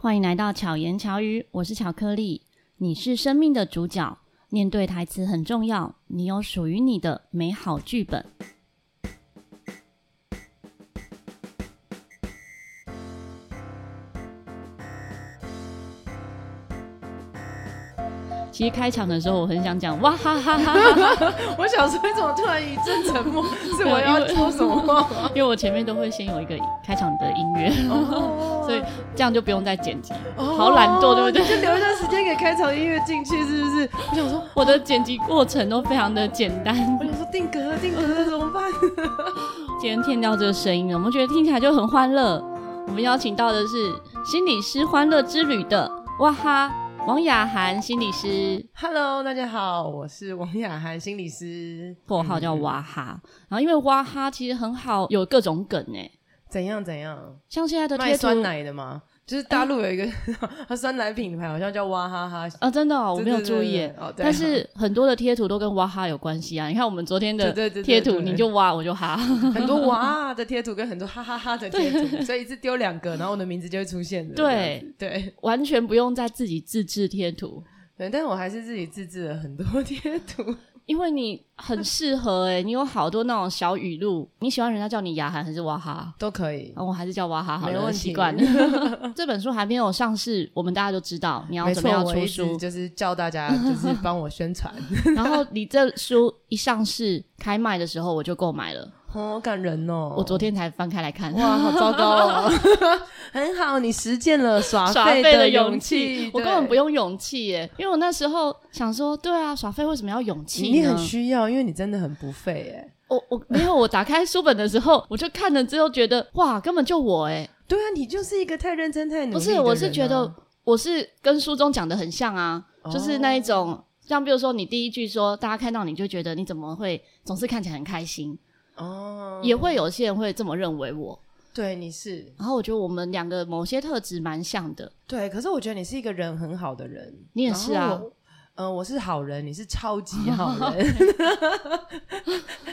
欢迎来到巧言巧语，我是巧克力。你是生命的主角，面对台词很重要，你有属于你的美好剧本。其实开场的时候，我很想讲哇哈哈哈哈！我想说，你怎么突然一阵沉默？是我要说什么？因为我前面都会先有一个开场的音乐，哦、所以这样就不用再剪辑，哦、好懒惰，对不对？就留一段时间给开场音乐进去，是不是？我想说，我的剪辑过程都非常的简单。我想说，定格了，定格了，怎么办？今天听到这个声音了，我们觉得听起来就很欢乐。我们邀请到的是心理师欢乐之旅的哇哈。王雅涵心理师，Hello，大家好，我是王雅涵心理师，绰号叫娃哈。嗯、然后因为娃哈其实很好，有各种梗哎，怎样怎样？像现在的卖酸奶的吗？就是大陆有一个，它 酸奶品牌好像叫娃哈哈啊，真的，我没有注意。但是很多的贴图都跟娃哈有关系啊。你看我们昨天的贴图，你就哇，我就哈，很多哇的贴图跟很多哈哈哈的贴图，所以一次丢两个，然后我的名字就会出现。对对，完全不用再自己自制贴图。对，但是我还是自己自制了很多贴图。因为你很适合哎、欸，你有好多那种小语录，你喜欢人家叫你雅涵还是哇哈都可以，我还是叫哇哈好，没问题。习惯 这本书还没有上市，我们大家都知道你要怎么样出书，就是叫大家就是帮我宣传。然后你这书一上市开卖的时候，我就购买了。好感人哦！我昨天才翻开来看，哇，好糟糕哦！很好，你实践了耍耍废的勇气。我根本不用勇气耶，因为我那时候想说，对啊，耍废为什么要勇气？你很需要，因为你真的很不废耶。我我没有，我打开书本的时候，我就看了之后觉得，哇，根本就我哎。对啊，你就是一个太认真、太努力。不是，我是觉得我是跟书中讲的很像啊，就是那一种，像比如说你第一句说，大家看到你就觉得你怎么会总是看起来很开心。哦，也会有些人会这么认为我，对，你是，然后我觉得我们两个某些特质蛮像的，对，可是我觉得你是一个人很好的人，你也是啊，嗯、呃，我是好人，你是超级好 人，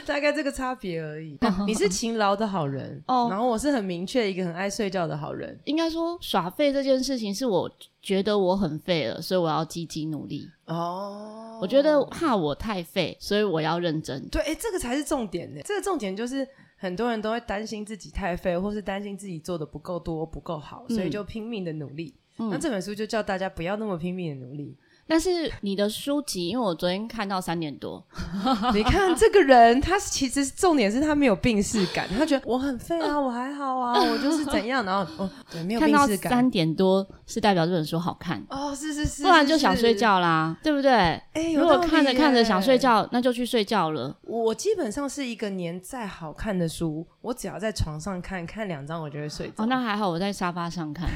大概这个差别而已。你是勤劳的好人，哦，然后我是很明确一个很爱睡觉的好人。应该说耍废这件事情是我觉得我很废了，所以我要积极努力。哦，我觉得怕我太废，所以我要认真。对，哎，这个才是重点呢。这个重点就是很多人都会担心自己太废，或是担心自己做的不够多、不够好，所以就拼命的努力。嗯，那这本书就叫大家不要那么拼命的努力。但是你的书籍，因为我昨天看到三点多，你看这个人，他其实重点是他没有病逝感，他觉得我很废啊，我还好啊，我就是怎样，然后哦，对，没有病识感。三点多是代表这本书好看哦，是是是，不然就想睡觉啦，对不对？哎，如果看着看着想睡觉，那就去睡觉了。我基本上是一个年再好看的书，我只要在床上看看两张，我就会睡着。哦，那还好，我在沙发上看，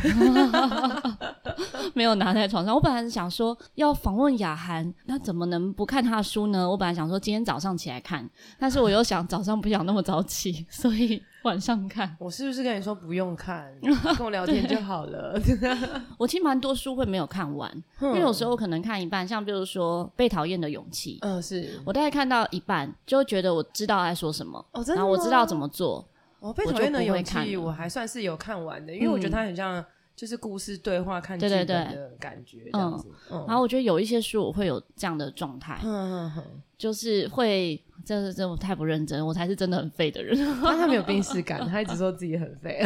没有拿在床上。我本来是想说。要访问雅涵，那怎么能不看他的书呢？我本来想说今天早上起来看，但是我又想早上不想那么早起，所以晚上看。我是不是跟你说不用看，跟我聊天就好了？我其实蛮多书会没有看完，嗯、因为有时候可能看一半，像比如说《被讨厌的勇气》，嗯，是我大概看到一半就会觉得我知道在说什么，哦，然后我知道怎么做。哦，《被讨厌的勇气》我还算是有看完的，因为我觉得它很像。就是故事对话看剧本的感觉，这样子。嗯，然后我觉得有一些书我会有这样的状态，嗯，就是会，这是这我太不认真，我才是真的很废的人。但他没有病识感，他一直说自己很废，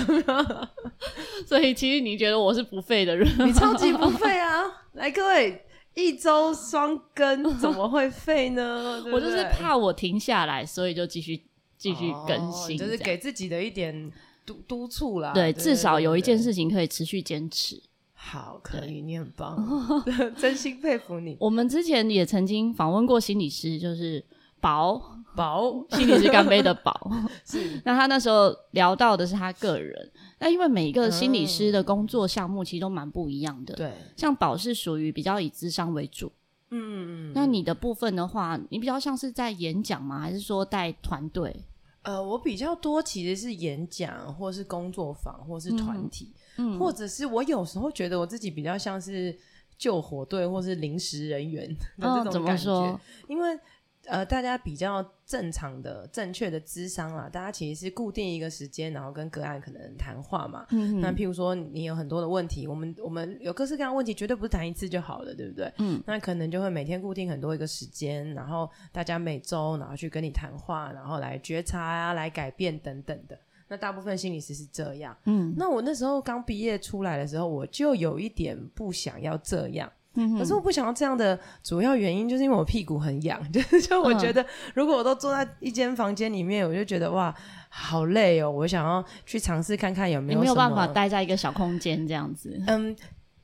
所以其实你觉得我是不废的人，你超级不废啊！来，各位，一周双更怎么会废呢？我就是怕我停下来，所以就继续继续更新，就是给自己的一点。督督促啦，对，至少有一件事情可以持续坚持。好，可以，你很棒，真心佩服你。我们之前也曾经访问过心理师，就是宝宝心理师干杯的宝，是。那他那时候聊到的是他个人，那因为每一个心理师的工作项目其实都蛮不一样的。对，像宝是属于比较以智商为主，嗯嗯嗯。那你的部分的话，你比较像是在演讲吗？还是说带团队？呃，我比较多其实是演讲，或是工作坊，或是团体，嗯，嗯，或者是我有时候觉得我自己比较像是救火队，或是临时人员的这种感觉。因为呃，大家比较正常的、正确的智商啊，大家其实是固定一个时间，然后跟个案可能谈话嘛。嗯，那譬如说你有很多的问题，我们我们有各式各样的问题，绝对不是谈一次就好了，对不对？嗯，那可能就会每天固定很多一个时间，然后大家每周然后去跟你谈话，然后来觉察啊，来改变等等的。那大部分心理师是这样。嗯，那我那时候刚毕业出来的时候，我就有一点不想要这样。可是我不想要这样的主要原因，就是因为我屁股很痒，就是就我觉得，如果我都坐在一间房间里面，我就觉得哇，好累哦。我想要去尝试看看有没有，你没有办法待在一个小空间这样子。嗯，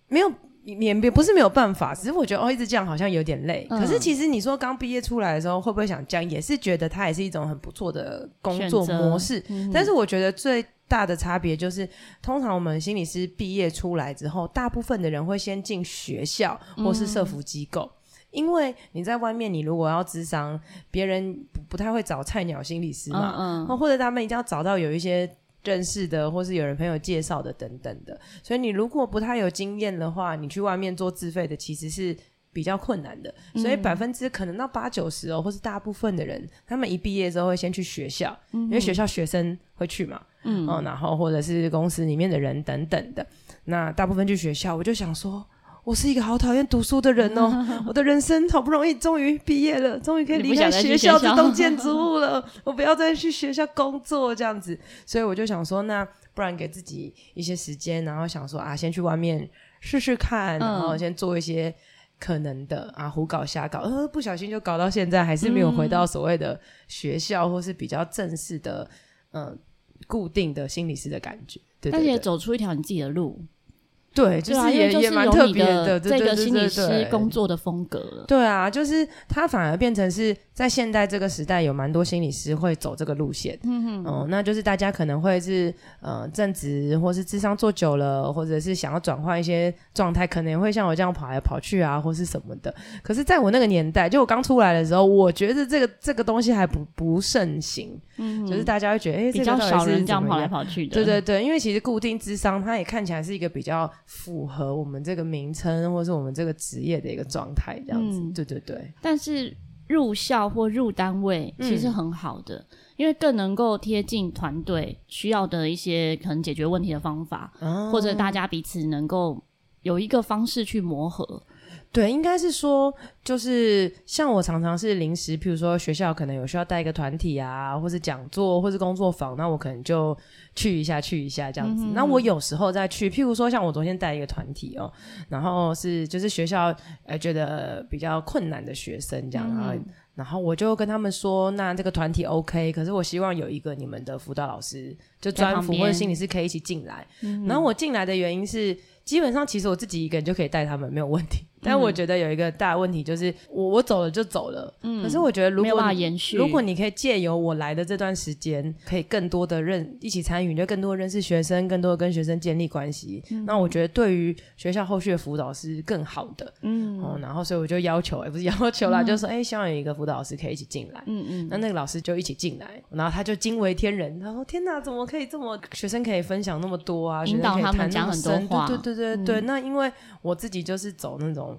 没有，也也不是没有办法，只是我觉得哦，一直这样好像有点累。可是其实你说刚毕业出来的时候，会不会想这样？也是觉得它也是一种很不错的工作模式。但是我觉得最大的差别就是，通常我们心理师毕业出来之后，大部分的人会先进学校或是社福机构，嗯、因为你在外面，你如果要咨商，别人不，不太会找菜鸟心理师嘛，嗯，嗯，或者他们一定要找到有一些认识的，或是有人朋友介绍的等等的，所以你如果不太有经验的话，你去外面做自费的，其实是。比较困难的，所以百分之可能到八九十哦，或是大部分的人，他们一毕业之后会先去学校，嗯、因为学校学生会去嘛，嗯，哦，然后或者是公司里面的人等等的，那大部分去学校，我就想说，我是一个好讨厌读书的人哦，嗯、我的人生好不容易终于毕业了，终于可以离开学校这栋建筑物了，我不要再去学校工作这样子，所以我就想说，那不然给自己一些时间，然后想说啊，先去外面试试看，然后先做一些。可能的啊，胡搞瞎搞，呃，不小心就搞到现在，还是没有回到所谓的学校，或是比较正式的，嗯、呃，固定的心理师的感觉。对，但是也走出一条你自己的路。对，就是也也蛮特别的，这个心理师工作的风格了。对啊，就是他反而变成是在现代这个时代，有蛮多心理师会走这个路线。嗯哼，哦、呃，那就是大家可能会是呃正职，或是智商做久了，或者是想要转换一些状态，可能会像我这样跑来跑去啊，或是什么的。可是，在我那个年代，就我刚出来的时候，我觉得这个这个东西还不不盛行。嗯，就是大家会觉得，哎、欸，比较少人这样跑来跑去的。对对对，因为其实固定智商，它也看起来是一个比较符合我们这个名称，或是我们这个职业的一个状态，这样子。嗯、对对对。但是入校或入单位其实很好的，嗯、因为更能够贴近团队需要的一些可能解决问题的方法，哦、或者大家彼此能够有一个方式去磨合。对，应该是说，就是像我常常是临时，譬如说学校可能有需要带一个团体啊，或是讲座，或是工作坊，那我可能就去一下，去一下这样子。嗯、那我有时候再去，譬如说像我昨天带一个团体哦，然后是就是学校呃觉得比较困难的学生这样，嗯、然后然后我就跟他们说，那这个团体 OK，可是我希望有一个你们的辅导老师，就专辅或者心理师可以一起进来。嗯、然后我进来的原因是，基本上其实我自己一个人就可以带他们，没有问题。但我觉得有一个大问题就是，我我走了就走了。嗯。可是我觉得，如果如果你可以借由我来的这段时间，可以更多的认一起参与，就更多认识学生，更多的跟学生建立关系。嗯。那我觉得对于学校后续的辅导是更好的。嗯。哦，然后所以我就要求，也不是要求啦，就说，哎，希望有一个辅导老师可以一起进来。嗯嗯。那那个老师就一起进来，然后他就惊为天人，他说：“天哪，怎么可以这么学生可以分享那么多啊？引导他们讲很多话。”对对对对对。那因为我自己就是走那种。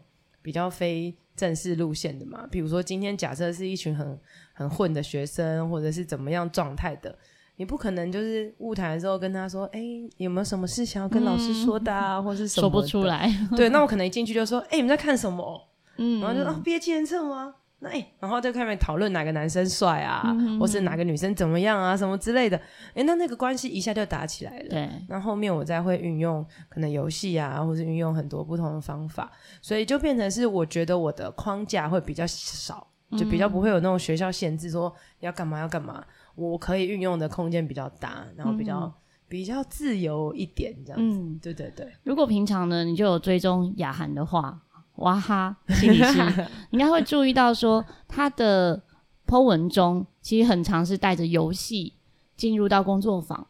比较非正式路线的嘛，比如说今天假设是一群很很混的学生，或者是怎么样状态的，你不可能就是误谈的时候跟他说，哎、欸，有没有什么事想要跟老师说的啊，嗯、或是什么说不出来。对，那我可能一进去就说，哎、欸，你们在看什么？嗯，然后就啊，毕业纪念册吗？那哎、欸，然后在开始讨论哪个男生帅啊，或是哪个女生怎么样啊，什么之类的。哎、欸，那那个关系一下就打起来了。对，那后面我再会运用可能游戏啊，或是运用很多不同的方法，所以就变成是我觉得我的框架会比较少，就比较不会有那种学校限制说要干嘛要干嘛，我可以运用的空间比较大，然后比较、嗯、比较自由一点这样子。嗯，对对对。如果平常呢，你就有追踪雅涵的话。哇哈，心理师 应该会注意到说，他的 po 文中其实很常是带着游戏进入到工作坊，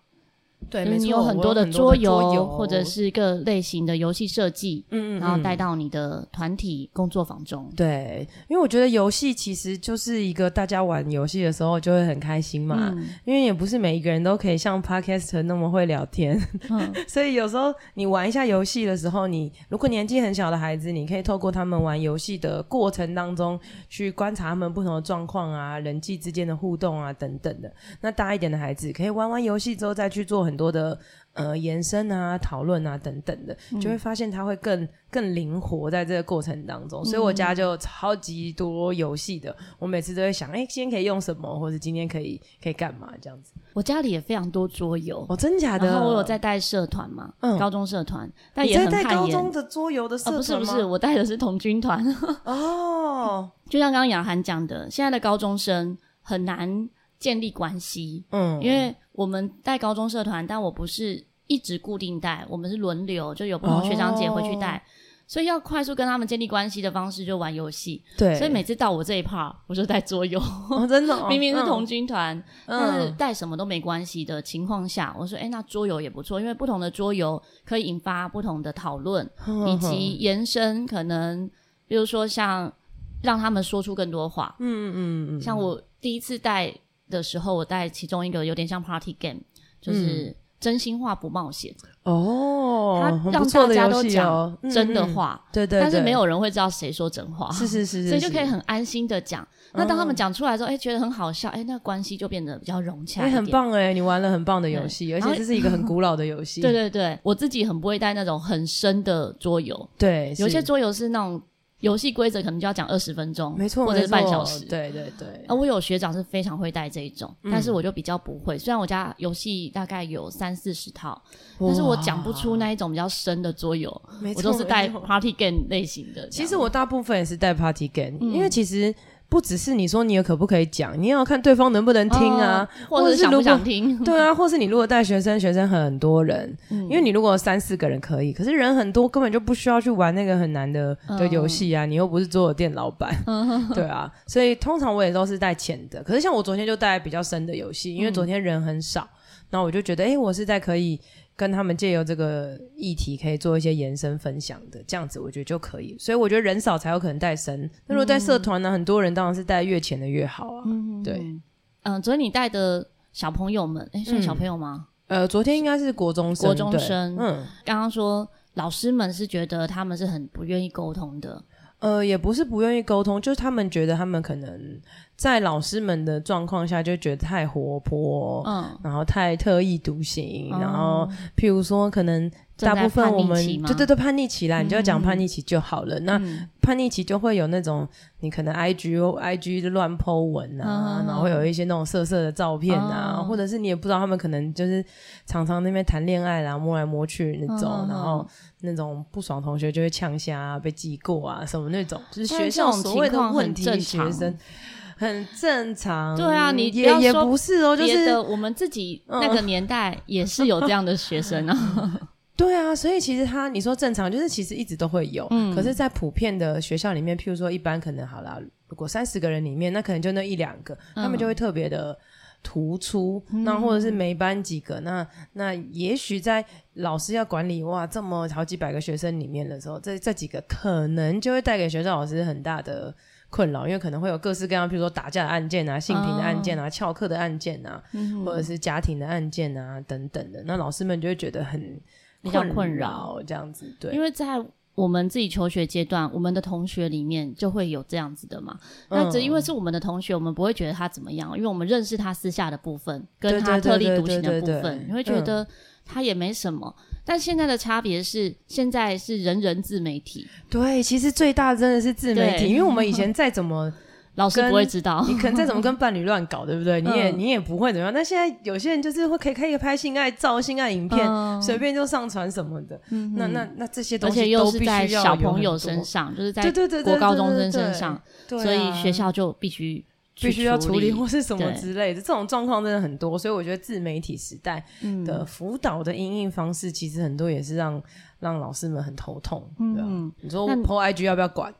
对，就是你有很多的桌游，或者是各类型的游戏设计，嗯嗯，然后带到你的团体工作坊中。对，因为我觉得游戏其实就是一个大家玩游戏的时候就会很开心嘛，嗯、因为也不是每一个人都可以像 Podcast 那么会聊天，嗯、所以有时候你玩一下游戏的时候，你如果年纪很小的孩子，你可以透过他们玩游戏的过程当中去观察他们不同的状况啊、人际之间的互动啊等等的。那大一点的孩子可以玩完游戏之后再去做很多的呃延伸啊、讨论啊等等的，就会发现它会更更灵活在这个过程当中。嗯、所以我家就超级多游戏的，我每次都会想，哎、欸，今天可以用什么，或者今天可以可以干嘛这样子。我家里也非常多桌游，哦，真假的？然后我有在带社团嘛，嗯，高中社团，但也很在带高中的桌游的社团？哦？不是不是，我带的是童军团。哦，就像刚刚雅涵讲的，现在的高中生很难建立关系，嗯，因为。我们带高中社团，但我不是一直固定带，我们是轮流，就有不同学长姐回去带，哦、所以要快速跟他们建立关系的方式就玩游戏。对，所以每次到我这一 part，我就带桌游。哦、真的、哦，明明是同军团，嗯、但是带什么都没关系的情况下，我说，哎，那桌游也不错，因为不同的桌游可以引发不同的讨论，呵呵以及延伸可能，比如说像让他们说出更多话。嗯嗯嗯嗯，像我第一次带。的时候，我带其中一个有点像 party game，就是真心话不冒险。哦，他让大家都讲真的话，对对，但是没有人会知道谁说真话，是是是，所以就可以很安心的讲。那当他们讲出来之后，哎，觉得很好笑，哎，那关系就变得比较融洽。哎，很棒哎，你玩了很棒的游戏，而且这是一个很古老的游戏。对对对，我自己很不会带那种很深的桌游，对，有些桌游是那种。游戏规则可能就要讲二十分钟，没错，或者是半小时。对对对。啊，我有学长是非常会带这一种，嗯、但是我就比较不会。虽然我家游戏大概有三四十套，但是我讲不出那一种比较深的桌游。错我都是带 party game 类型的。其实我大部分也是带 party game，、嗯、因为其实。不只是你说你有可不可以讲，你也要看对方能不能听啊，哦、或者是想不想听？对啊，或是你如果带学生，学生很多人，嗯、因为你如果三四个人可以，可是人很多，根本就不需要去玩那个很难的的游戏啊。嗯、你又不是桌游店老板，嗯、对啊，所以通常我也都是带浅的。可是像我昨天就带比较深的游戏，因为昨天人很少，那、嗯、我就觉得，哎、欸，我是在可以。跟他们借由这个议题，可以做一些延伸分享的，这样子我觉得就可以。所以我觉得人少才有可能带深。那如果带社团呢，嗯、很多人当然是带越浅的越好啊。嗯，对。嗯，昨天你带的小朋友们，哎，算小朋友吗？嗯、呃，昨天应该是国中生。国中生。嗯，刚刚说老师们是觉得他们是很不愿意沟通的。呃，也不是不愿意沟通，就是他们觉得他们可能在老师们的状况下就觉得太活泼，嗯，然后太特立独行，嗯、然后譬如说可能大部分我们对对对叛逆期啦，你就要讲叛逆期就好了。嗯、那叛逆期就会有那种你可能 I G I G 的乱 po 文啊，嗯、然后会有一些那种色色的照片啊，嗯、或者是你也不知道他们可能就是常常那边谈恋爱啦，摸来摸去那种，嗯、然后。那种不爽同学就会呛下啊，被记过啊，什么那种，就是学校所谓的问题学生，很正常。对啊，你也也不是哦，就是我们自己那个年代也是有这样的学生啊。对啊，所以其实他你说正常，就是其实一直都会有。嗯，可是，在普遍的学校里面，譬如说一般可能好了，如果三十个人里面，那可能就那一两个，他们就会特别的。突出，那或者是每班几个，嗯、那那也许在老师要管理哇这么好几百个学生里面的时候，这这几个可能就会带给学校老师很大的困扰，因为可能会有各式各样，比如说打架的案件啊、性平的案件啊、翘课、哦、的案件啊，嗯、或者是家庭的案件啊等等的，那老师们就会觉得很比较困扰这样子，对，因为在。我们自己求学阶段，我们的同学里面就会有这样子的嘛。嗯、那只因为是我们的同学，我们不会觉得他怎么样，因为我们认识他私下的部分，跟他特立独行的部分，你会觉得他也没什么。嗯、但现在的差别是，现在是人人自媒体。对，其实最大的真的是自媒体，因为我们以前 再怎么。老师不会知道，你可能再怎么 跟伴侣乱搞，对不对？你也你也不会怎么样。那现在有些人就是会可以可以拍性爱照、性爱影片，随便就上传什么的。那那那这些东西，而且又是在小朋友身上，就是在国高中生身上，所以学校就必须必须要处理或是什么之类的。这种状况真的很多，所以我觉得自媒体时代的辅导的应应方式，其实很多也是让让老师们很头痛。嗯，你说 PO IG 要不要管？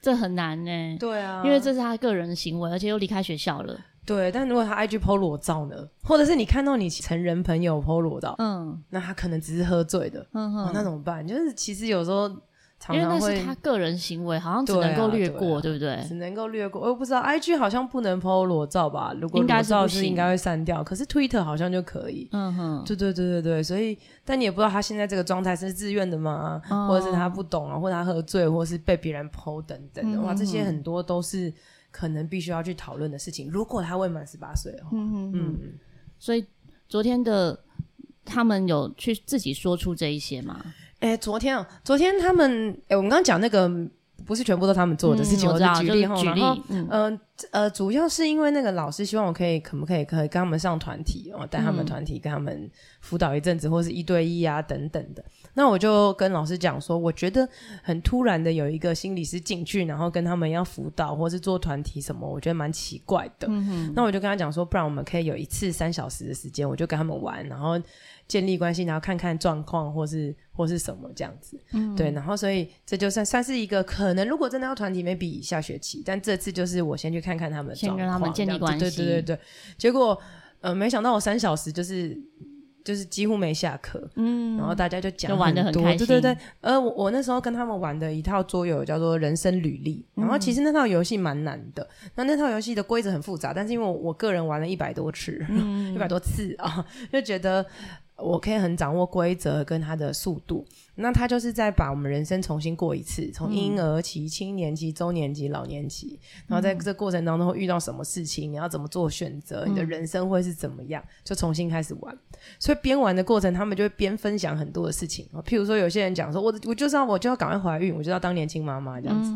这很难呢、欸，对啊，因为这是他个人的行为，而且又离开学校了。对，但如果他 IG PO 裸照呢，或者是你看到你成人朋友 PO 裸照，嗯，那他可能只是喝醉的，嗯哼、哦，那怎么办？就是其实有时候常常会，因为那是他个人行为，好像只能够略过，对，不对？只能够略过。我不知道 IG 好像不能 PO 裸照吧？如果裸照是应该会删掉，可是 Twitter 好像就可以。嗯哼，对对对对对，所以但你也不知道他现在这个状态是自愿的吗？哦、或者是他不懂啊，或者他喝醉，或者是被别人 PO 等等的话，这些很多都是。可能必须要去讨论的事情。如果他未满十八岁的话，嗯嗯嗯，所以昨天的他们有去自己说出这一些吗？哎、欸，昨天啊，昨天他们，哎、欸，我们刚刚讲那个。不是全部都他们做的事情，嗯、我是举例哈。举例，然后，嗯、呃呃，主要是因为那个老师希望我可以，可不可以，可以跟他们上团体哦，带他们团体，跟他们辅导一阵子，或是一对一啊等等的。那我就跟老师讲说，我觉得很突然的有一个心理师进去，然后跟他们要辅导或是做团体什么，我觉得蛮奇怪的。嗯。那我就跟他讲说，不然我们可以有一次三小时的时间，我就跟他们玩，然后。建立关系，然后看看状况，或是或是什么这样子，嗯，对，然后所以这就算算是一个可能，如果真的要团体，maybe 下学期，但这次就是我先去看看他们的状况，先跟他们建立关系，对对对对。结果呃，没想到我三小时就是就是几乎没下课，嗯，然后大家就讲玩的很开心，对对对。呃，我我那时候跟他们玩的一套桌游叫做人生履历，然后其实那套游戏蛮难的，那那套游戏的规则很复杂，但是因为我我个人玩了一百多次，一百、嗯、多次啊，就觉得。我可以很掌握规则跟他的速度，那他就是在把我们人生重新过一次，从婴儿期、青年期、中年期、老年期，然后在这过程当中会遇到什么事情，你要怎么做选择，你的人生会是怎么样，就重新开始玩。所以边玩的过程，他们就会边分享很多的事情。譬如说，有些人讲说，我我就是要我就要赶快怀孕，我就要当年轻妈妈这样子。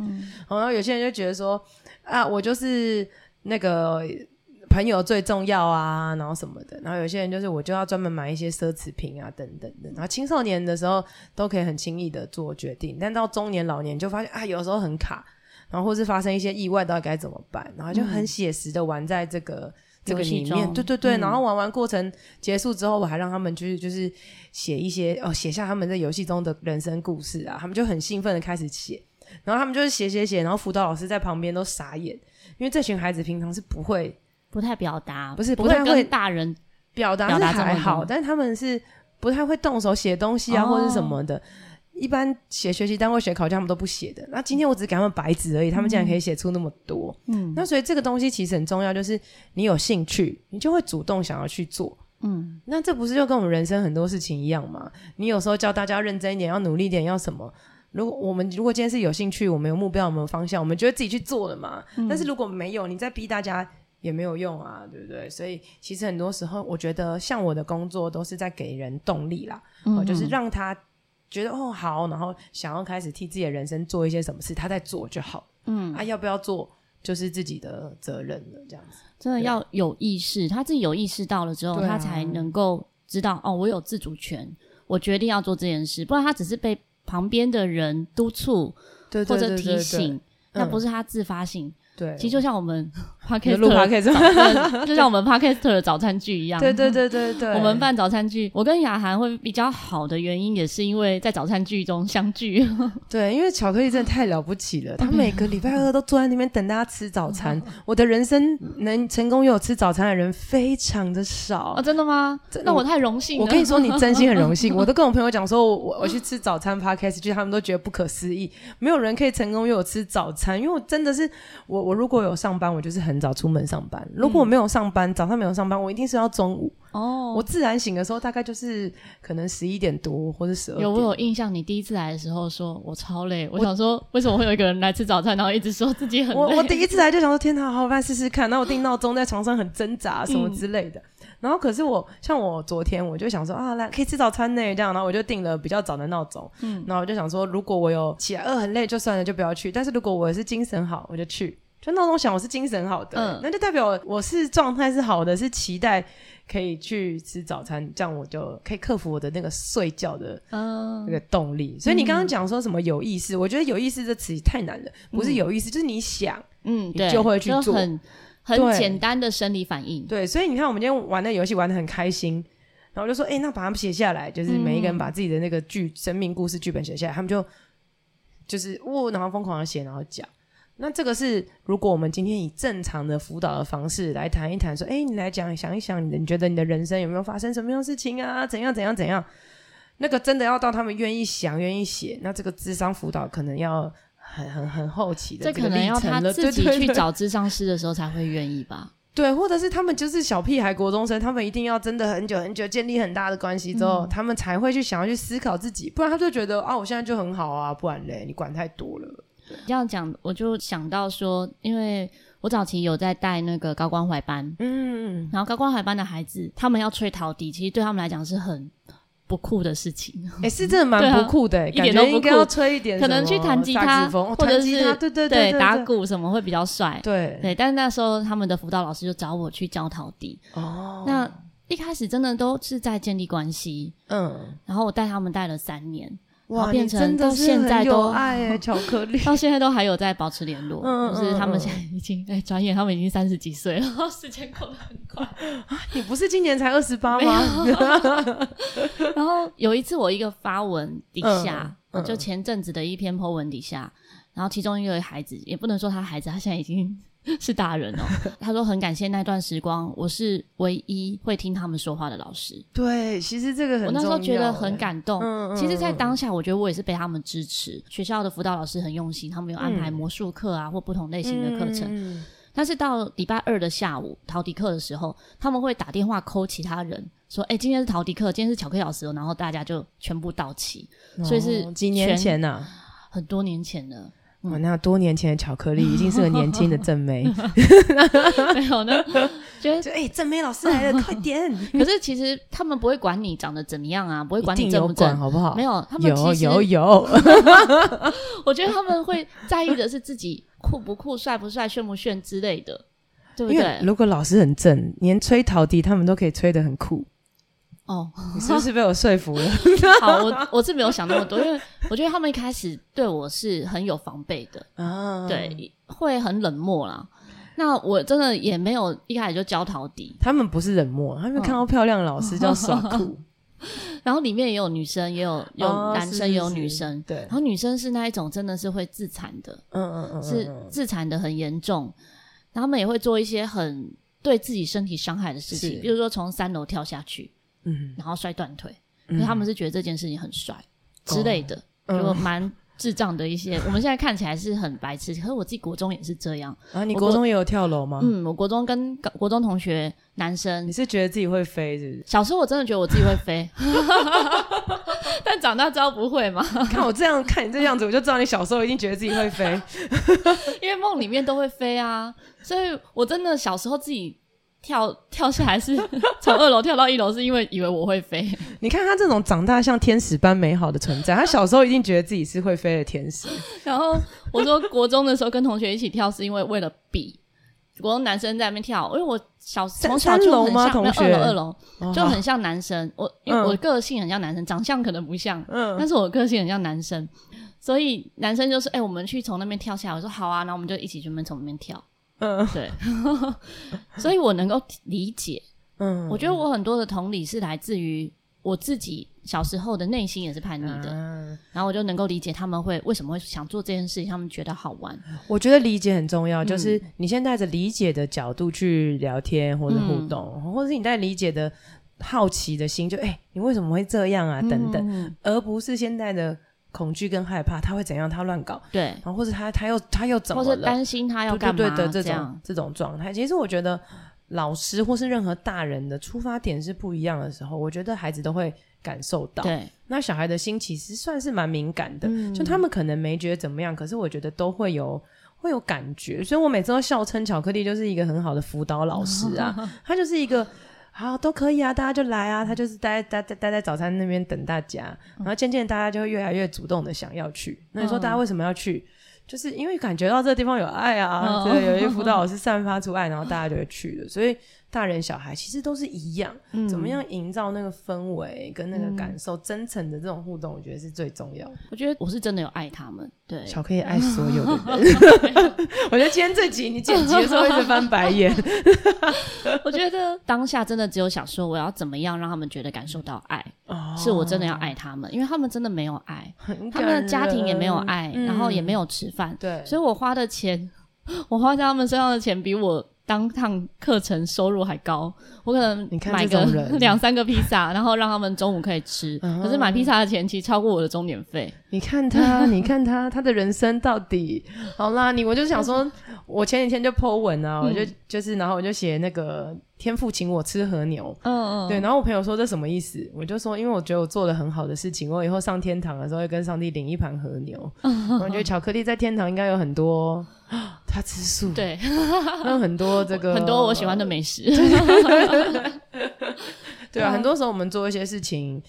然后有些人就觉得说，啊，我就是那个。朋友最重要啊，然后什么的，然后有些人就是我就要专门买一些奢侈品啊，等等的。然后青少年的时候都可以很轻易的做决定，但到中年老年就发现啊，有时候很卡，然后或是发生一些意外，到底该怎么办？然后就很写实的玩在这个、嗯、这个里面，对对对。嗯、然后玩完过程结束之后，我还让他们就是就是写一些哦，写下他们在游戏中的人生故事啊，他们就很兴奋的开始写，然后他们就是写写写，然后辅导老师在旁边都傻眼，因为这群孩子平常是不会。不太表达，不是不太会，大人表达是还好，但是他们是不太会动手写东西啊，哦、或者什么的。一般写学习单位、写考卷，他们都不写的。那今天我只是给他们白纸而已，他们竟然可以写出那么多。嗯，那所以这个东西其实很重要，就是你有兴趣，你就会主动想要去做。嗯，那这不是就跟我们人生很多事情一样吗？你有时候教大家认真一点，要努力一点，要什么？如果我们如果今天是有兴趣，我们有目标，我们有方向，我们就会自己去做了嘛。嗯、但是如果没有，你在逼大家。也没有用啊，对不对？所以其实很多时候，我觉得像我的工作都是在给人动力啦，嗯哼，就是让他觉得哦好，然后想要开始替自己的人生做一些什么事，他在做就好。嗯，啊，要不要做就是自己的责任了，这样子。真的要有意识，他自己有意识到了之后，啊、他才能够知道哦，我有自主权，我决定要做这件事，不然他只是被旁边的人督促或者提醒，那不是他自发性。对，其实就像我们 podcast 录 podcast，就像我们 podcast 的早餐剧一样。对对对对对，我们办早餐剧，我跟雅涵会比较好的原因，也是因为在早餐剧中相聚。对，因为巧克力真的太了不起了，他每个礼拜二都坐在那边等大家吃早餐。我的人生能成功有吃早餐的人非常的少。哦，真的吗？那我太荣幸了。我跟你说，你真心很荣幸。我都跟我朋友讲说，我我去吃早餐 podcast 剧，他们都觉得不可思议，没有人可以成功又有吃早餐，因为我真的是我。我如果有上班，我就是很早出门上班；如果我没有上班，嗯、早上没有上班，我一定是要中午。哦，我自然醒的时候大概就是可能十一点多或者十二点。有我有印象，你第一次来的时候说我超累，我，我想说为什么会有一个人来吃早餐，然后一直说自己很累。我我第一次来就想说天哪，好办试试看。那我定闹钟在床上很挣扎什么之类的。嗯、然后可是我像我昨天我就想说啊，来可以吃早餐呢，这样，然后我就定了比较早的闹钟。嗯，然后我就想说，如果我有起来饿很累就算了，就不要去。但是如果我是精神好，我就去。就闹钟响，我是精神好的，嗯、那就代表我是状态是好的，是期待可以去吃早餐，这样我就可以克服我的那个睡觉的那个动力。嗯、所以你刚刚讲说什么有意识，嗯、我觉得有意思这词太难了，不是有意思，嗯、就是你想，嗯，你就会去做，很很简单的生理反应。对，所以你看我们今天玩的游戏玩的很开心，然后我就说，哎、欸，那把他们写下来，就是每一个人把自己的那个剧、嗯、生命故事剧本写下来，他们就就是呜、哦，然后疯狂的写，然后讲。那这个是如果我们今天以正常的辅导的方式来谈一谈，说，哎，你来讲想一想，你的你觉得你的人生有没有发生什么样的事情啊？怎样怎样怎样？那个真的要到他们愿意想、愿意写，那这个智商辅导可能要很很很后期的这，这可能要他自己去找智商师的时候才会愿意吧。对，或者是他们就是小屁孩、国中生，他们一定要真的很久很久建立很大的关系之后，嗯、他们才会去想要去思考自己，不然他就觉得啊，我现在就很好啊，不然嘞，你管太多了。这样讲，我就想到说，因为我早期有在带那个高关怀班，嗯，然后高关怀班的孩子，他们要吹陶笛，其实对他们来讲是很不酷的事情，哎、欸，是真的蛮不酷的，一点都不酷，要吹一点，可能去弹吉他，或者是对对对，对打鼓什么会比较帅，对。对。但是那时候他们的辅导老师就找我去教陶笛，哦，那一开始真的都是在建立关系，嗯，然后我带他们带了三年。哇，变成到现在都爱巧克力，到现在都还有在保持联络。嗯，就是他们现在已经哎，转眼他们已经三十几岁了，时间过得很快。你不是今年才二十八吗？然后有一次我一个发文底下，就前阵子的一篇 po 文底下，然后其中一个孩子，也不能说他孩子，他现在已经。是大人哦，他说很感谢那段时光，我是唯一会听他们说话的老师。对，其实这个很。我那时候觉得很感动。嗯嗯。其实，在当下，我觉得我也是被他们支持。学校的辅导老师很用心，他们有安排魔术课啊，或不同类型的课程。嗯。但是到礼拜二的下午陶笛课的时候，他们会打电话 call 其他人，说：“哎，今天是陶笛课，今天是巧克力老师哦。”然后大家就全部到齐。所以是几年前呢？很多年前了。哇，那多年前的巧克力已经是个年轻的正妹 没有呢，觉得哎，正妹老师来了，快点！可是其实他们不会管你长得怎么样啊，不会管你正不正，好不好？没有，他们有有有。我觉得他们会在意的是自己酷不酷、帅不帅、炫不炫之类的，对不对？如果老师很正，连吹陶笛他们都可以吹得很酷。哦，你是不是被我说服了？好，我我是没有想那么多，因为我觉得他们一开始对我是很有防备的啊，对，会很冷漠啦。那我真的也没有一开始就教陶笛，他们不是冷漠，他们看到漂亮的老师就要耍酷。然后里面也有女生，也有有男生，也有女生，对。然后女生是那一种真的是会自残的，嗯嗯嗯，是自残的很严重。然后他们也会做一些很对自己身体伤害的事情，比如说从三楼跳下去。嗯，然后摔断腿，可是他们是觉得这件事情很帅之类的，就蛮智障的一些。我们现在看起来是很白痴，可是我自己国中也是这样啊。你国中也有跳楼吗？嗯，我国中跟国中同学男生，你是觉得自己会飞是不是？小时候我真的觉得我自己会飞，但长大之后不会嘛。看我这样看你这样子，我就知道你小时候一定觉得自己会飞，因为梦里面都会飞啊。所以我真的小时候自己。跳跳下来是从二楼跳到一楼，是因为以为我会飞。你看他这种长大像天使般美好的存在，他小时候一定觉得自己是会飞的天使。然后我说国中的时候跟同学一起跳，是因为为了比国中男生在那边跳，因为我小从小就很像同学二楼二楼就很像男生。哦、我因为我个性很像男生，长相可能不像，嗯，但是我个性很像男生，所以男生就是哎、欸，我们去从那边跳下来。我说好啊，然后我们就一起准备从那边跳。嗯，对，所以我能够理解。嗯，我觉得我很多的同理是来自于我自己小时候的内心也是叛逆的，嗯，然后我就能够理解他们会为什么会想做这件事情，他们觉得好玩。我觉得理解很重要，就是你先带着理解的角度去聊天或者互动，嗯，或者是你带理解的好奇的心，就哎，欸，你为什么会这样啊？等等，嗯，而不是先带着。恐惧跟害怕，他会怎样？他乱搞，对，然后或者他他又他又怎么了？或者担心他要干嘛？对对对的这种这种状态，其实我觉得老师或是任何大人的出发点是不一样的时候，我觉得孩子都会感受到。对，那小孩的心其实算是蛮敏感的，嗯、就他们可能没觉得怎么样，可是我觉得都会有会有感觉，所以我每次都笑称巧克力就是一个很好的辅导老师啊，他就是一个。好，都可以啊，大家就来啊。他就是待待待待在早餐那边等大家，然后渐渐大家就会越来越主动的想要去。那你说大家为什么要去？就是因为感觉到这个地方有爱啊，对，有一辅导老师 散发出爱，然后大家就会去的。所以大人小孩其实都是一样，嗯、怎么样营造那个氛围跟那个感受，嗯、真诚的这种互动，我觉得是最重要。我觉得我是真的有爱他们，对，巧克力爱所有的人。我觉得今天这集你剪辑的时候一直翻白眼。我觉得当下真的只有想说，我要怎么样让他们觉得感受到爱，哦、是我真的要爱他们，因为他们真的没有爱，他们的家庭也没有爱，嗯、然后也没有吃饭，对，所以我花的钱，我花在他们身上的钱比我。当趟课程收入还高，我可能买个 两三个披萨，然后让他们中午可以吃。可是买披萨的钱其实超过我的钟点费。你看他，你看他，他的人生到底好啦。你我就想说，我前几天就 po 文啊，我就就是，然后我就写那个天父请我吃和牛。嗯嗯。对，然后我朋友说这什么意思？我就说，因为我觉得我做了很好的事情，我以后上天堂的时候会跟上帝领一盘和牛。我觉得巧克力在天堂应该有很多。他吃素，对，那很多这个 很多我喜欢的美食，对啊，很多时候我们做一些事情，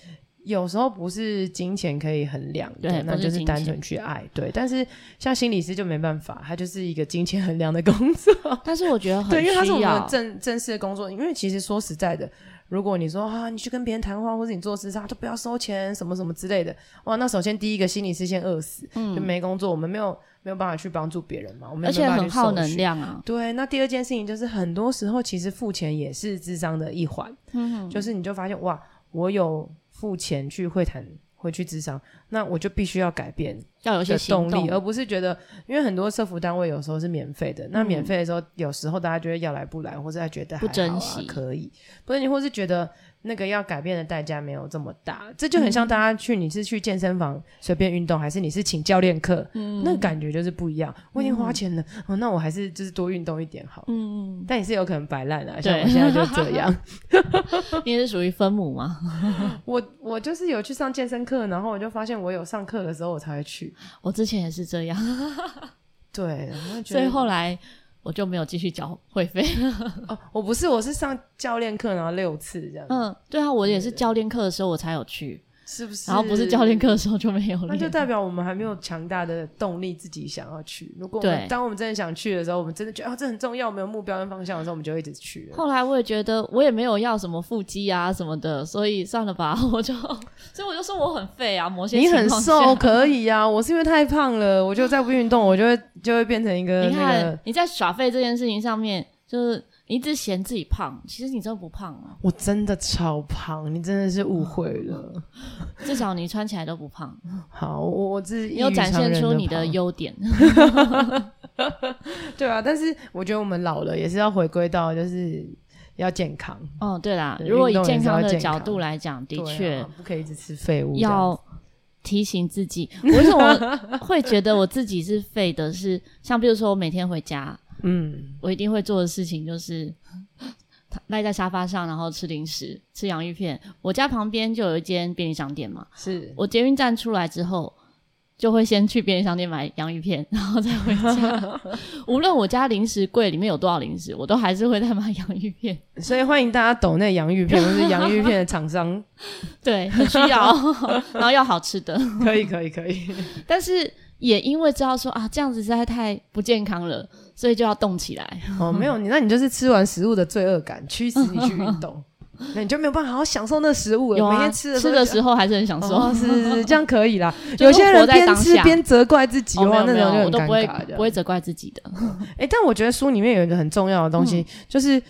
有时候不是金钱可以衡量的，对，那就是单纯去爱，对。但是像心理师就没办法，他就是一个金钱衡量的工作。但是我觉得很对，因为他是我们正正式的工作，因为其实说实在的，如果你说啊，你去跟别人谈话，或者你做事他都不要收钱，什么什么之类的，哇，那首先第一个心理是先饿死，嗯，就没工作，我们没有。没有办法去帮助别人嘛？我们而且很耗能量啊。对，那第二件事情就是，很多时候其实付钱也是智商的一环。嗯哼，就是你就发现哇，我有付钱去会谈，会去职场，那我就必须要改变，要有一些动力，而不是觉得，因为很多社服单位有时候是免费的，嗯、那免费的时候，有时候大家觉得要来不来，或者他觉得不珍惜，可以，不是你或是觉得。那个要改变的代价没有这么大，这就很像大家去，你是去健身房随便运动，还是你是请教练课？嗯，那感觉就是不一样。我已经花钱了，嗯、哦，那我还是就是多运动一点好。嗯嗯。但也是有可能摆烂啊，像我现在就这样。你也是属于分母吗？我我就是有去上健身课，然后我就发现我有上课的时候我才会去。我之前也是这样。对，所以后来。我就没有继续缴会费 哦，我不是，我是上教练课，然后六次这样。嗯，对啊，我也是教练课的时候我才有去。是不是？然后不是教练课的时候就没有了，那就代表我们还没有强大的动力自己想要去。如果我们当我们真的想去的时候，我们真的觉得啊，这很重要，我们有目标跟方向的时候，我们就一直去。后来我也觉得我也没有要什么腹肌啊什么的，所以算了吧，我就所以我就说我很废啊，某些你很瘦可以啊，我是因为太胖了，我就再不运动，我就会就会变成一个、那个。你看你在耍废这件事情上面，就是。你一直嫌自己胖，其实你真的不胖啊！我真的超胖，你真的是误会了。至少你穿起来都不胖。好，我我自己有展现出你的优点。对啊，但是我觉得我们老了也是要回归到就是要健康。哦，对啦，如果以健康的角度来讲，的确不可以一直吃废物。要提醒自己，为什么会觉得我自己是废的？是像比如说我每天回家。嗯，我一定会做的事情就是 赖在沙发上，然后吃零食，吃洋芋片。我家旁边就有一间便利商店嘛，是我捷运站出来之后，就会先去便利商店买洋芋片，然后再回家。无论我家零食柜里面有多少零食，我都还是会再买洋芋片。所以欢迎大家抖那洋芋片，或是洋芋片的厂商，对，很需要，然后要好吃的，可以，可以，可以。但是也因为知道说啊，这样子实在太不健康了。所以就要动起来哦，没有你，那你就是吃完食物的罪恶感驱使你去运动，那你就没有办法好好享受那食物。有啊，每天吃的吃的时候还是很享受，是是是，这样可以啦。有些人边吃边责怪自己，哦，那种就很尴尬。我都不会不会责怪自己的。哎，但我觉得书里面有一个很重要的东西，就是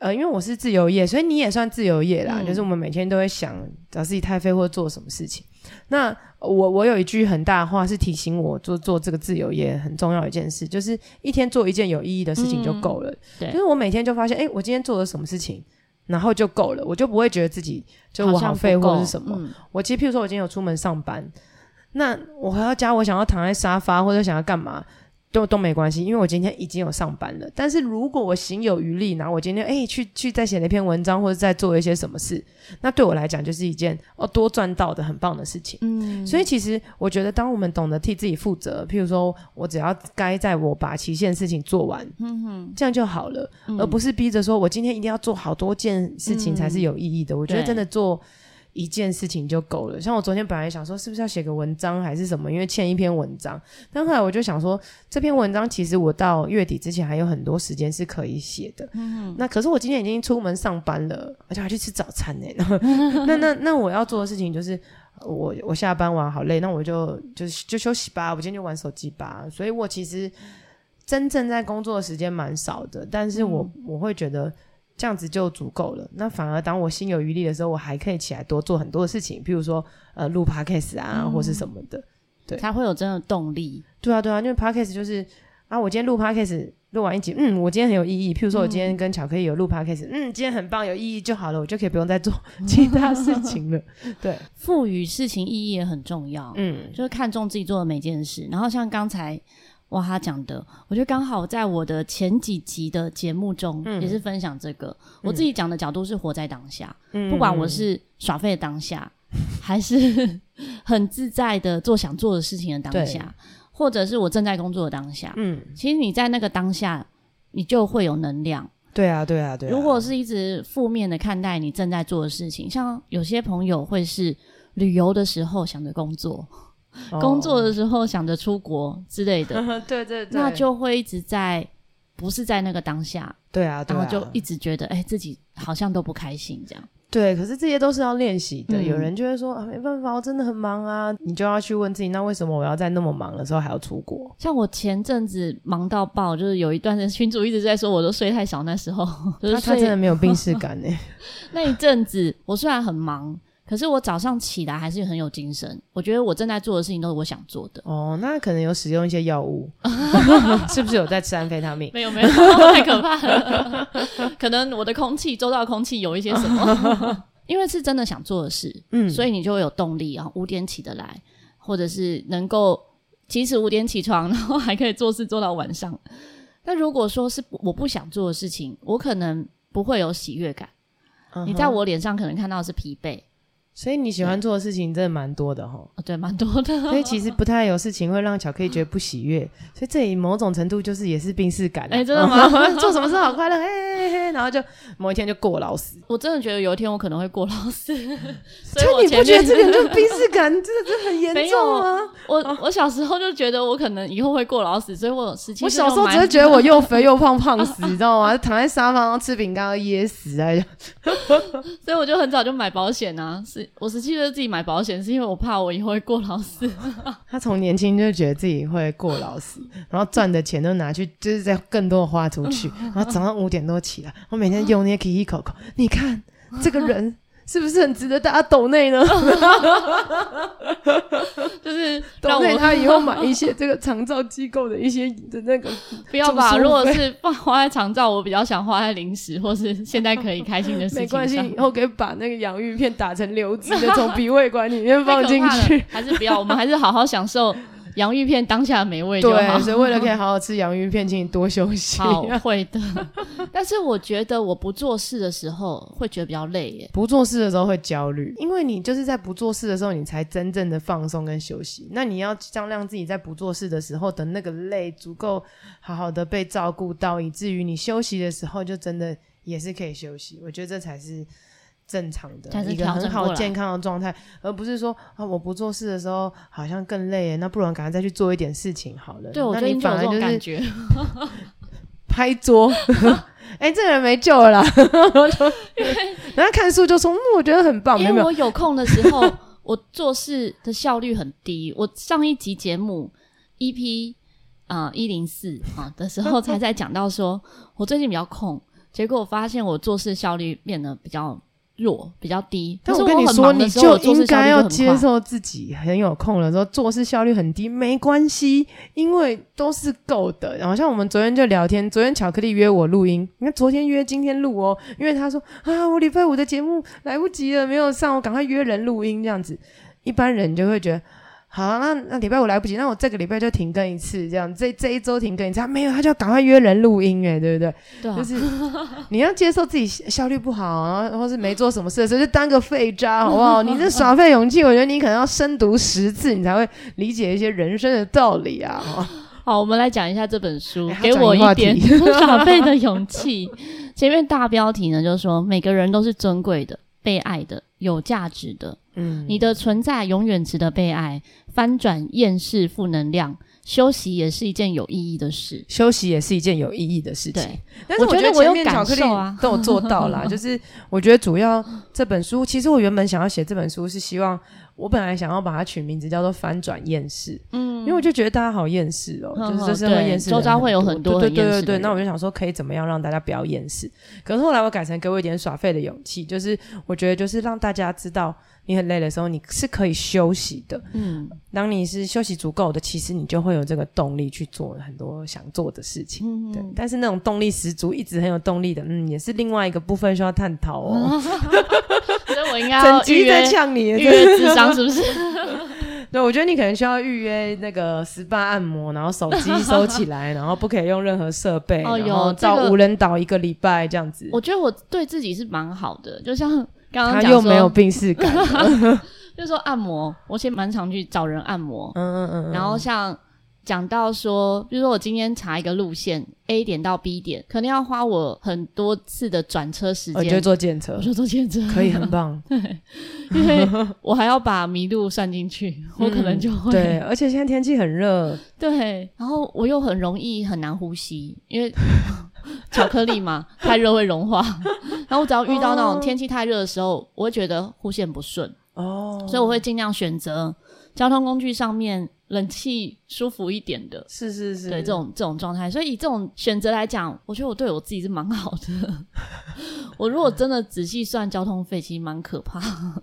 呃，因为我是自由业，所以你也算自由业啦。就是我们每天都会想找自己太废或做什么事情。那我我有一句很大的话是提醒我做做这个自由业很重要一件事，就是一天做一件有意义的事情就够了。嗯、对，就是我每天就发现，哎、欸，我今天做了什么事情，然后就够了，我就不会觉得自己就我好废或者是什么。嗯、我其实譬如说，我今天有出门上班，那我回到家，我想要躺在沙发或者想要干嘛？都都没关系，因为我今天已经有上班了。但是如果我行有余力，然后我今天哎去去再写了一篇文章，或者再做一些什么事，那对我来讲就是一件哦多赚到的很棒的事情。嗯，所以其实我觉得，当我们懂得替自己负责，譬如说我只要该在我把期限事情做完，嗯哼，这样就好了，嗯、而不是逼着说我今天一定要做好多件事情才是有意义的。嗯、我觉得真的做一件事情就够了。像我昨天本来想说，是不是要写个文章还是什么？因为欠一篇文章。但后来我就想说，这篇文章其实我到月底之前还有很多时间是可以写的。嗯。那可是我今天已经出门上班了，而且还去吃早餐呢。那那那我要做的事情就是，我我下班玩好累，那我就就就休息吧。我今天就玩手机吧。所以我其实真正在工作的时间蛮少的，但是我、嗯、我会觉得。这样子就足够了。那反而当我心有余力的时候，我还可以起来多做很多的事情，譬如说呃录 podcast 啊，嗯、或是什么的，对，才会有真的动力。对啊，对啊，因为 podcast 就是啊，我今天录 podcast 录完一集，嗯，我今天很有意义。譬如说我今天跟巧克力有录 podcast，嗯，嗯，今天很棒，有意义就好了，我就可以不用再做 其他事情了。对，赋予事情意义也很重要。嗯，就是看重自己做的每件事。然后像刚才。哇，他讲的，我觉得刚好在我的前几集的节目中也是分享这个。嗯、我自己讲的角度是活在当下，嗯、不管我是耍废的当下，嗯、还是 很自在的做想做的事情的当下，或者是我正在工作的当下。嗯，其实你在那个当下，你就会有能量。对啊，对啊，对啊。如果是一直负面的看待你正在做的事情，像有些朋友会是旅游的时候想着工作。工作的时候想着出国之类的，哦、对对对，那就会一直在不是在那个当下，对啊，对啊，然后就一直觉得哎、欸，自己好像都不开心这样。对，可是这些都是要练习的。嗯、有人就会说啊，没办法，我真的很忙啊。你就要去问自己，那为什么我要在那么忙的时候还要出国？像我前阵子忙到爆，就是有一段时间群主一直在说我都睡太少，那时候就是他他真的没有病识感呢。那一阵子我虽然很忙。可是我早上起来还是很有精神，我觉得我正在做的事情都是我想做的。哦，那可能有使用一些药物，是不是有在吃安非他命？没有没有，太可怕了。可能我的空气，周遭的空气有一些什么？因为是真的想做的事，嗯，所以你就会有动力啊，五点起得来，或者是能够即使五点起床，然后还可以做事做到晚上。但如果说是我不想做的事情，我可能不会有喜悦感。Uh huh. 你在我脸上可能看到的是疲惫。所以你喜欢做的事情真的蛮多的齁，对，蛮多的。所以其实不太有事情会让巧克力觉得不喜悦，所以这里某种程度就是也是病逝感。哎，真的吗？做什么事好快乐，嘿嘿嘿，然后就某一天就过劳死。我真的觉得有一天我可能会过劳死。所以你不觉得这个就病逝感真的真的很严重吗？我我小时候就觉得我可能以后会过劳死，所以我十七。我小时候只是觉得我又肥又胖，胖死，你知道吗？躺在沙发上吃饼干要噎死啊！所以我就很早就买保险啊，是我十七岁自己。买保险是因为我怕我以后会过劳死。他从年轻就觉得自己会过劳死，然后赚的钱都拿去，就是在更多的花出去。然后早上五点多起来，我每天用那些 Kiki 口口，你看这个人。是不是很值得大家抖内呢？就是 抖内他以后买一些这个长照机构的一些的那个，不要吧？如果是放花在长照，我比较想花在零食或是现在可以开心的事情上。没关系，以后可以把那个洋芋片打成流质的，从鼻胃管里面放进去。还是不要？我们还是好好享受。洋芋片当下的美味就好，对，所以为了可以好好吃洋芋片，请你多休息。好，会的。但是我觉得我不做事的时候会觉得比较累耶。不做事的时候会焦虑，因为你就是在不做事的时候，你才真正的放松跟休息。那你要尽量自己在不做事的时候的那个累足够好好的被照顾到，以至于你休息的时候就真的也是可以休息。我觉得这才是。正常的一个很好健康的状态，而不是说啊，我不做事的时候好像更累，那不如赶快再去做一点事情好了。对，我觉得你反而就是感觉 拍桌，哎、欸，这个人没救了啦。然后看书就说，嗯，我觉得很棒。因为我有空的时候，我做事的效率很低。我上一集节目 EP 啊一零四啊的时候，才在讲到说我最近比较空，结果我发现我做事效率变得比较。弱比较低，但是我跟你说，你就应该要接受自己很有空的时候做事效率很低，没关系，因为都是够的。然后像我们昨天就聊天，昨天巧克力约我录音，你看昨天约今天录哦，因为他说啊，我礼拜五的节目来不及了，没有上，我赶快约人录音这样子。一般人就会觉得。好、啊，那那礼拜五来不及，那我这个礼拜就停更一次，这样这这一周停更一次。他没有，他就要赶快约人录音，哎，对不对？对、啊，就是你要接受自己效率不好，然后或是没做什么事的时候，就当个废渣，好不好？你这耍废勇气，我觉得你可能要深读十次，你才会理解一些人生的道理啊。好，我们来讲一下这本书，欸、给我一点 耍废的勇气。前面大标题呢，就是说每个人都是尊贵的。被爱的、有价值的。你的存在永远值得被爱。翻转厌世负能量，休息也是一件有意义的事。休息也是一件有意义的事情。对，但是我觉得前面巧克力都有做到啦。就是我觉得主要这本书，其实我原本想要写这本书是希望。我本来想要把它取名字叫做“翻转厌世”，嗯，因为我就觉得大家好厌世哦，就是这社会厌世，周遭会有很多，对对对。那我就想说，可以怎么样让大家不要厌世？可是后来我改成给我一点耍废的勇气，就是我觉得就是让大家知道，你很累的时候，你是可以休息的。嗯，当你是休息足够的，其实你就会有这个动力去做很多想做的事情。嗯，对。但是那种动力十足，一直很有动力的，嗯，也是另外一个部分需要探讨哦。所以我应该要预约呛你，预约智商是不是？对，我觉得你可能需要预约那个 SPA 按摩，然后手机收起来，然后不可以用任何设备，哦、然后到无人岛一个礼拜这样子。我觉得我对自己是蛮好的，就像刚刚讲他又没有病识感，就是说按摩，我其实蛮常去找人按摩，嗯嗯嗯，然后像。讲到说，比如说我今天查一个路线，A 点到 B 点，可能要花我很多次的转车时间。我就坐计程车，我就坐计程车，可以很棒。对，因为我还要把迷路算进去，我可能就会。嗯、对，而且现在天气很热。对，然后我又很容易很难呼吸，因为巧克力嘛，太热会融化。然后我只要遇到那种天气太热的时候，我会觉得呼吸很不顺。哦，所以我会尽量选择交通工具上面。冷气舒服一点的，是是是，对这种这种状态，所以以这种选择来讲，我觉得我对我自己是蛮好的。我如果真的仔细算交通费，其实蛮可怕。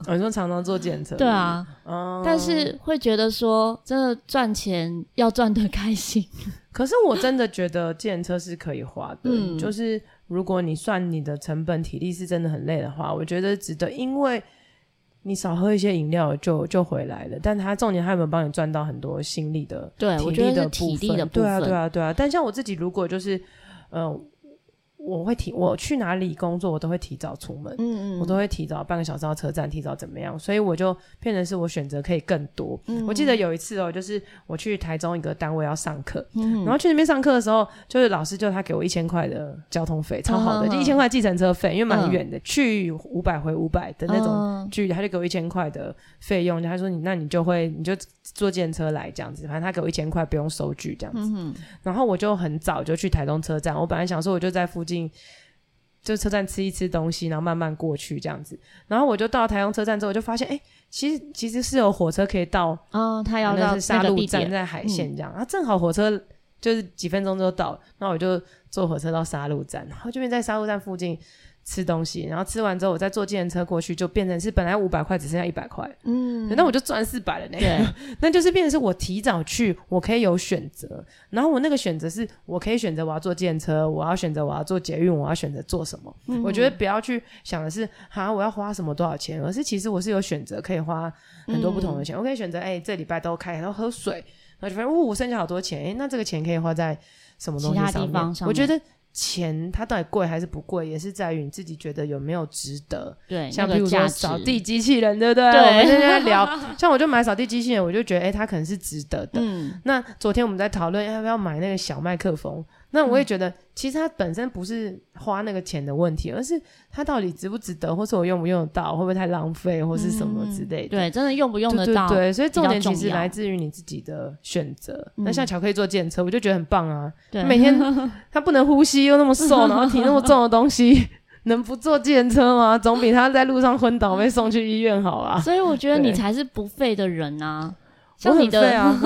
我、哦、说常常坐检测，对啊，嗯、但是会觉得说，真的赚钱要赚得开心。可是我真的觉得检测是可以花的，嗯、就是如果你算你的成本体力是真的很累的话，我觉得值得，因为。你少喝一些饮料就就回来了，但他重点他有没有帮你赚到很多心力的、对体力的体力的部分？对啊，对啊，对啊。但像我自己，如果就是，呃。我会提我去哪里工作，我都会提早出门，嗯嗯，我都会提早半个小时到车站，提早怎么样？所以我就变成是我选择可以更多。嗯，我记得有一次哦，就是我去台中一个单位要上课，嗯，然后去那边上课的时候，就是老师就他给我一千块的交通费，超好的，就一千块计程车费，因为蛮远的，去五百回五百的那种距离，他就给我一千块的费用，他说你那你就会你就坐电车来这样子，反正他给我一千块不用收据这样子，嗯，然后我就很早就去台东车站，我本来想说我就在附近。就车站吃一吃东西，然后慢慢过去这样子。然后我就到台东车站之后，我就发现，哎、欸，其实其实是有火车可以到。哦，他要到沙鹿站，在海线这样。嗯、然后正好火车就是几分钟就到，那我就坐火车到沙鹿站，然后这边在沙鹿站附近。吃东西，然后吃完之后，我再坐计程车过去，就变成是本来五百块，只剩下一百块。嗯，那我就赚四百了呢。对，那就是变成是我提早去，我可以有选择。然后我那个选择是我可以选择我要坐计程车，我要选择我要坐捷运，我要选择做什么。嗯、我觉得不要去想的是，哈，我要花什么多少钱，而是其实我是有选择，可以花很多不同的钱。嗯、我可以选择，哎、欸，这礼拜都开，然后喝水，然后就发现，哦，我剩下好多钱，哎、欸，那这个钱可以花在什么东西上面？其他地方上面。我觉得。钱它到底贵还是不贵，也是在于你自己觉得有没有值得。对，像比如说扫地机器人，对不对？对，我们现在聊，像我就买扫地机器人，我就觉得，哎、欸，它可能是值得的。嗯。那昨天我们在讨论要不要买那个小麦克风。那我也觉得，其实它本身不是花那个钱的问题，而是它到底值不值得，或是我用不用得到，会不会太浪费，或是什么之类的。对，真的用不用得到？对，所以重点其实来自于你自己的选择。那像巧克力做电车，我就觉得很棒啊。对，每天 他不能呼吸，又那么瘦，然后提那么重的东西，能不坐电车吗？总比他在路上昏倒被送去医院好啊。所以我觉得你才是不废的人啊。像你的，啊、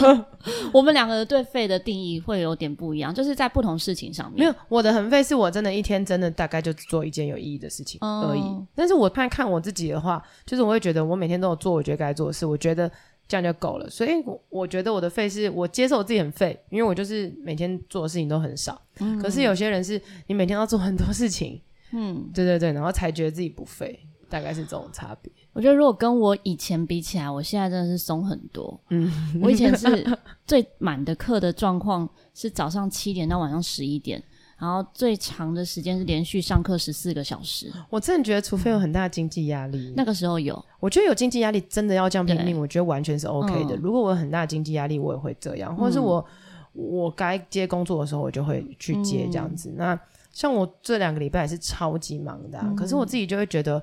我们两个对废的定义会有点不一样，就是在不同事情上面。没有，我的很废是我真的一天真的大概就做一件有意义的事情而已。嗯、但是我看看我自己的话，就是我会觉得我每天都有做我觉得该做的事，我觉得这样就够了。所以我，我觉得我的废是我接受我自己很废，因为我就是每天做的事情都很少。嗯、可是有些人是你每天要做很多事情，嗯，对对对，然后才觉得自己不废。大概是这种差别。我觉得如果跟我以前比起来，我现在真的是松很多。嗯，我以前是 最满的课的状况是早上七点到晚上十一点，然后最长的时间是连续上课十四个小时。我真的觉得，除非有很大的经济压力，那个时候有。我觉得有经济压力真的要这样拼命，我觉得完全是 OK 的。如果我有很大的经济压力，我也会这样，或者是我我该接工作的时候，我就会去接这样子。那像我这两个礼拜也是超级忙的，可是我自己就会觉得。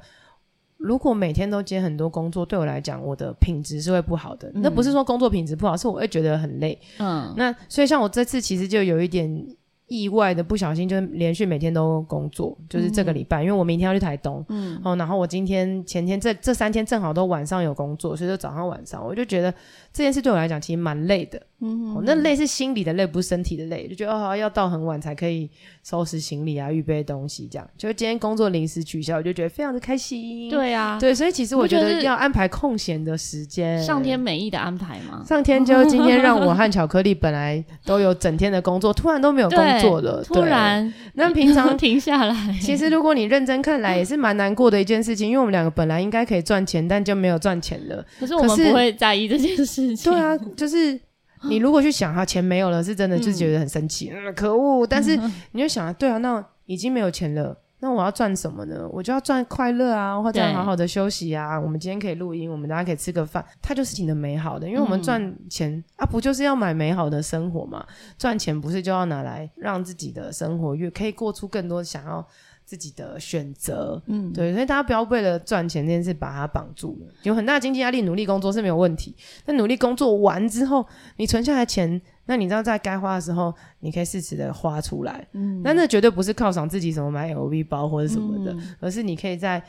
如果每天都接很多工作，对我来讲，我的品质是会不好的。嗯、那不是说工作品质不好，是我会觉得很累。嗯，那所以像我这次其实就有一点意外的，不小心就连续每天都工作，就是这个礼拜，嗯、因为我明天要去台东。嗯，哦，然后我今天前天这这三天正好都晚上有工作，所以就早上晚上我就觉得这件事对我来讲其实蛮累的。嗯、哦，那累是心理的累，不是身体的累，就觉得哦要到很晚才可以收拾行李啊，预备东西这样。就今天工作临时取消，我就觉得非常的开心。对啊，对，所以其实我觉得要安排空闲的时间，上天美意的安排嘛。上天就今天让我和巧克力本来都有整天的工作，突然都没有工作了，突然。那平常 停下来，其实如果你认真看来，也是蛮难过的一件事情，因为我们两个本来应该可以赚钱，但就没有赚钱了。可是我们不会在意这件事情。对啊，就是。你如果去想哈，钱没有了，是真的就觉得很生气，嗯，可恶。但是你就想啊，对啊，那已经没有钱了，那我要赚什么呢？我就要赚快乐啊，或者好好的休息啊。我们今天可以录音，我们大家可以吃个饭，它就是挺的美好的。因为我们赚钱、嗯、啊，不就是要买美好的生活嘛？赚钱不是就要拿来让自己的生活越可以过出更多想要。自己的选择，嗯，对，所以大家不要为了赚钱这件事把它绑住了。有很大的经济压力，努力工作是没有问题。但努力工作完之后，你存下来钱，那你知道在该花的时候，你可以适时的花出来。嗯，那那绝对不是犒赏自己什么买 LV 包或者什么的，嗯、而是你可以在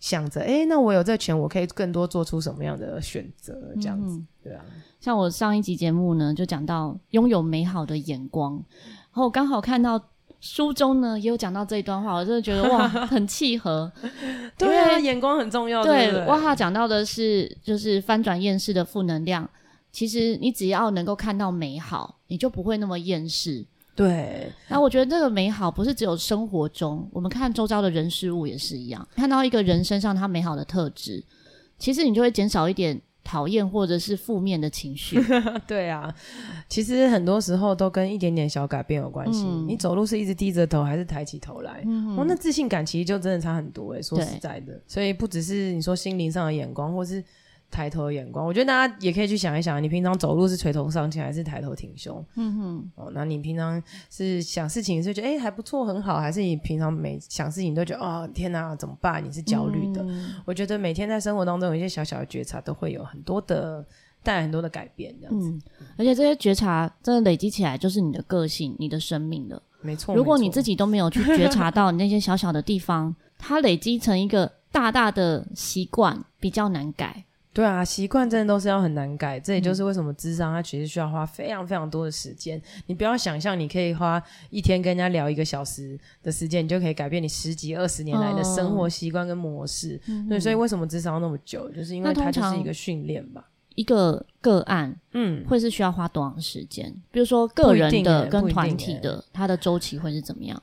想着，哎、欸，那我有这钱，我可以更多做出什么样的选择？这样子，嗯、对啊。像我上一集节目呢，就讲到拥有美好的眼光，然后我刚好看到。书中呢也有讲到这一段话，我真的觉得哇，很契合。对啊，眼光很重要。对，哇哈讲到的是就是翻转厌世的负能量。其实你只要能够看到美好，你就不会那么厌世。对。那我觉得这个美好不是只有生活中，我们看周遭的人事物也是一样。看到一个人身上他美好的特质，其实你就会减少一点。讨厌或者是负面的情绪，对啊，其实很多时候都跟一点点小改变有关系。嗯、你走路是一直低着头还是抬起头来？嗯、哦，那自信感其实就真的差很多诶、欸，说实在的，所以不只是你说心灵上的眼光，或是。抬头的眼光，我觉得大家也可以去想一想，你平常走路是垂头丧气还是抬头挺胸？嗯哼，哦，那你平常是想事情是觉得哎还不错很好，还是你平常每想事情都觉得哦天哪怎么办？你是焦虑的？嗯、我觉得每天在生活当中有一些小小的觉察，都会有很多的带来很多的改变，这样子。嗯，而且这些觉察真的累积起来，就是你的个性、你的生命了。没错，如果你自己都没有去觉察到你那些小小的地方，它累积成一个大大的习惯，比较难改。对啊，习惯真的都是要很难改，这也就是为什么智商它其实需要花非常非常多的时间。你不要想象你可以花一天跟人家聊一个小时的时间，你就可以改变你十几二十年来的生活习惯跟模式。哦、对，所以为什么智商那么久，就是因为它就是一个训练吧。一个个案，嗯，会是需要花多长时间？比如说个人的跟团体的，它的周期会是怎么样？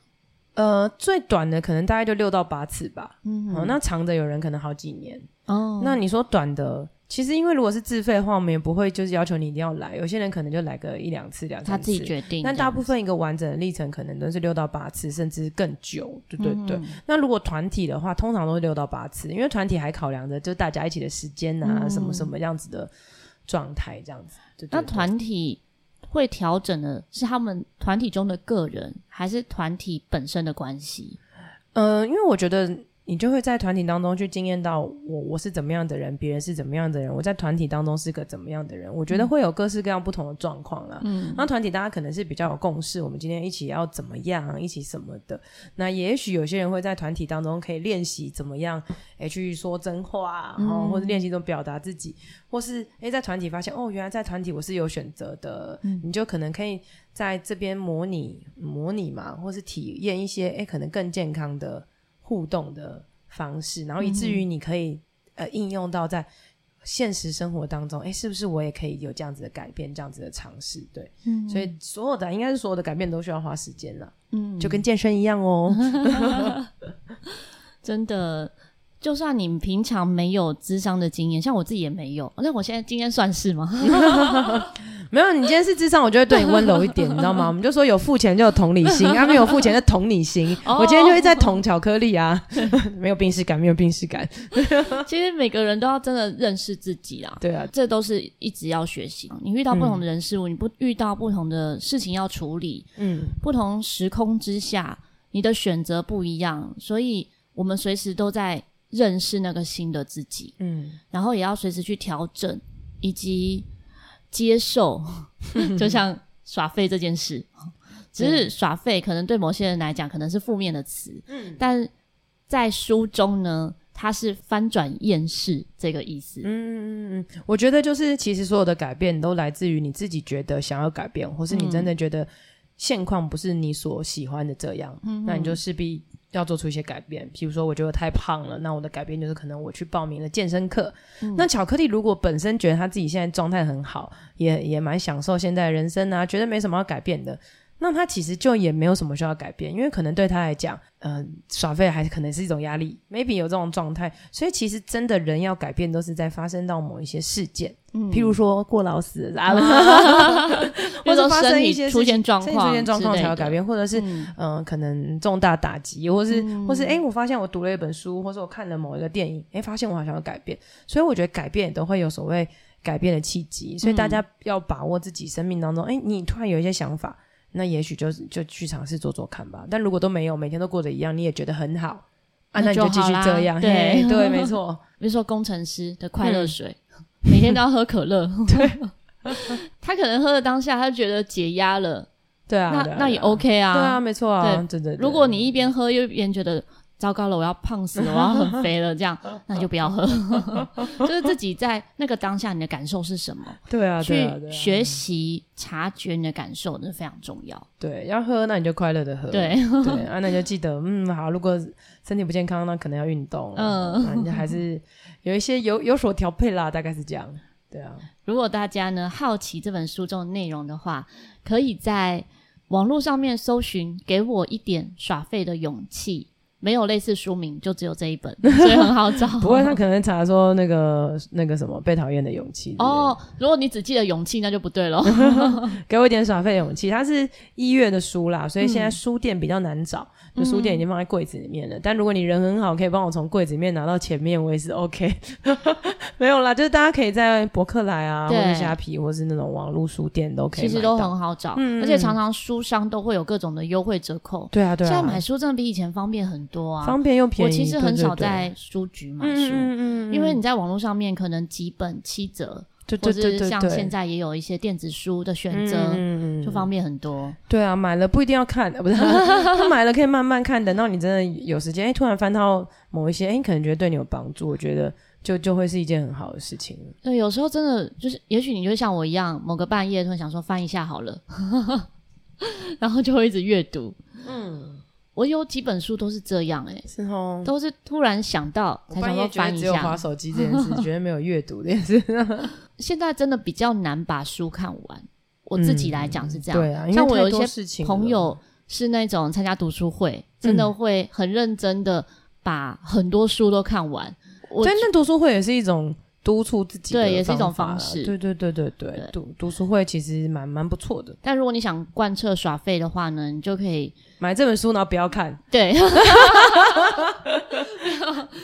呃，最短的可能大概就六到八次吧。嗯，哦，那长的有人可能好几年。哦，那你说短的，其实因为如果是自费的话，我们也不会就是要求你一定要来。有些人可能就来个一两次、两三次，他自己决定。但大部分一个完整的历程可能都是六到八次，甚至更久。对对对。嗯、那如果团体的话，通常都是六到八次，因为团体还考量着就大家一起的时间啊，嗯、什么什么样子的状态这样子。对对对，那团体会调整的是他们团体中的个人，还是团体本身的关系？嗯、呃，因为我觉得。你就会在团体当中去经验到我我是怎么样的人，别人是怎么样的人，我在团体当中是个怎么样的人。我觉得会有各式各样不同的状况啦。嗯，那团体大家可能是比较有共识，我们今天一起要怎么样，一起什么的。那也许有些人会在团体当中可以练习怎么样，诶去说真话，然后或者练习怎么表达自己，或是诶在团体发现哦，原来在团体我是有选择的，嗯，你就可能可以在这边模拟模拟嘛，或是体验一些诶可能更健康的。互动的方式，然后以至于你可以、嗯、呃应用到在现实生活当中，哎，是不是我也可以有这样子的改变，这样子的尝试？对，嗯，所以所有的应该是所有的改变都需要花时间了，嗯，就跟健身一样哦，真的。就算你平常没有智商的经验，像我自己也没有，那我现在今天算是吗？没有，你今天是智商，我就会对你温柔一点，你知道吗？我们就说有付钱就有同理心，啊，没有付钱就同理心。我今天就会在捅巧克力啊，没有病识感，没有病识感。其实每个人都要真的认识自己啊，对啊，这都是一直要学习。你遇到不同的人事物，嗯、你不遇到不同的事情要处理，嗯，不同时空之下，你的选择不一样，所以我们随时都在。认识那个新的自己，嗯，然后也要随时去调整以及接受，就像耍废这件事，只是耍废可能对某些人来讲可能是负面的词，嗯，但在书中呢，它是翻转厌世这个意思，嗯嗯嗯，我觉得就是其实所有的改变都来自于你自己觉得想要改变，或是你真的觉得现况不是你所喜欢的这样，嗯，那你就势必。要做出一些改变，譬如说，我觉得太胖了，那我的改变就是可能我去报名了健身课。嗯、那巧克力如果本身觉得他自己现在状态很好，也也蛮享受现在的人生啊，觉得没什么要改变的。那他其实就也没有什么需要改变，因为可能对他来讲，嗯、呃，耍废还是可能是一种压力，maybe 有这种状态。所以其实真的人要改变，都是在发生到某一些事件，嗯，譬如说过劳死啊，或者发生一些出现状况，出现状况才要改变，或者是嗯、呃，可能重大打击，或是、嗯、或是哎，我发现我读了一本书，或是我看了某一个电影，哎，发现我好像要改变。所以我觉得改变都会有所谓改变的契机，所以大家要把握自己生命当中，哎，你突然有一些想法。那也许就就去尝试做做看吧。但如果都没有，每天都过得一样，你也觉得很好啊，那你就继续这样。对 对，没错。比如说工程师的快乐水，每天都要喝可乐。对，他可能喝了当下，他就觉得解压了。对啊，那那也 OK 啊。对啊，没错啊。对对。如果你一边喝又一边觉得。糟糕了，我要胖死了，我要很肥了，这样 那你就不要喝。就是自己在那个当下，你的感受是什么？对啊，去学习察觉你的感受，那非常重要。对，要喝那你就快乐的喝。对对啊，那你就记得，嗯，好，如果身体不健康，那可能要运动。嗯，那你还是有一些有有所调配啦，大概是这样。对啊，如果大家呢好奇这本书中的内容的话，可以在网络上面搜寻“给我一点耍废的勇气”。没有类似书名，就只有这一本，所以很好找。不会，他可能查说那个那个什么被讨厌的勇气。哦，如果你只记得勇气，那就不对了。给我一点耍废勇气，它是一月的书啦，所以现在书店比较难找，嗯、就书店已经放在柜子里面了。嗯、但如果你人很好，可以帮我从柜子里面拿到前面，我也是 OK。没有啦，就是大家可以在博客来啊，对或者虾皮，或是那种网络书店都可以。其实都很好找，嗯、而且常常书商都会有各种的优惠折扣。对啊，对啊。现在买书真的比以前方便很多啊，方便又便宜。我其实很少在书局买书，嗯，因为你在网络上面可能几本七折，对对对对，或者像现在也有一些电子书的选择，嗯，就方便很多。对啊，买了不一定要看，不是，他买了可以慢慢看，等到你真的有时间，哎，突然翻到某一些，哎，你可能觉得对你有帮助，我觉得。就就会是一件很好的事情。对，有时候真的就是，也许你就像我一样，某个半夜突然想说翻一下好了，然后就会一直阅读。嗯，我有几本书都是这样、欸，哎，是哦，都是突然想到才想到翻一下。只有滑手机这件事，绝对没有阅读这件事。现在真的比较难把书看完，我自己来讲是这样。嗯、对啊，像我有一些朋友是那种参加读书会，真的会很认真的把很多书都看完。我觉得那读书会也是一种督促自己的，对，也是一种方式。对对对对对，对读读书会其实蛮蛮不错的。但如果你想贯彻耍废的话呢，你就可以买这本书，然后不要看。对，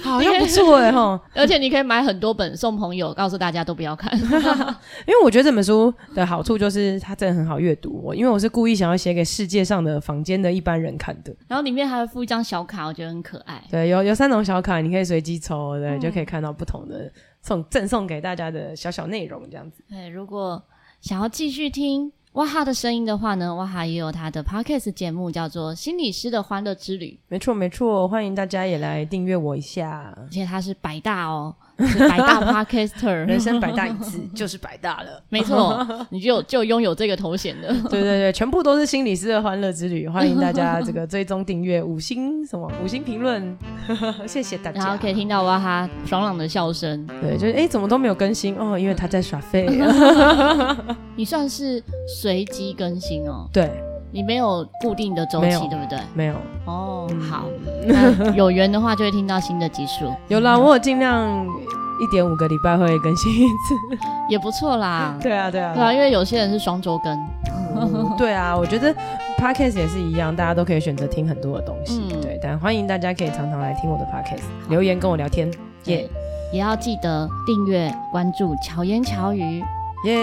好像不错哎哈！而且你可以买很多本送朋友，告诉大家都不要看。因为我觉得这本书的好处就是它真的很好阅读。我因为我是故意想要写给世界上的房间的一般人看的。然后里面还会附一张小卡，我觉得很可爱。对，有有三种小卡，你可以随机抽，对，嗯、就可以看到不同的送赠送给大家的小小内容这样子。对，如果想要继续听。哇哈的声音的话呢，哇哈也有他的 podcast 节目，叫做《心理师的欢乐之旅》。没错没错，欢迎大家也来订阅我一下。而且他是百大哦，是百大 podcaster，人生百大一次 就是百大了。没错，你就就拥有这个头衔的。对对对，全部都是心理师的欢乐之旅，欢迎大家这个追踪订阅，五星什么五星评论，谢谢大家。然后可以听到哇哈爽朗的笑声。对，就是哎，怎么都没有更新哦？因为他在耍废。你算是。随机更新哦，对，你没有固定的周期，对不对？没有哦，好，那有缘的话就会听到新的集数。有啦，我有尽量一点五个礼拜会更新一次，也不错啦。对啊，对啊，对啊，因为有些人是双周更。对啊，我觉得 Podcast 也是一样，大家都可以选择听很多的东西。对，但欢迎大家可以常常来听我的 Podcast，留言跟我聊天。耶，也要记得订阅关注巧言巧语。耶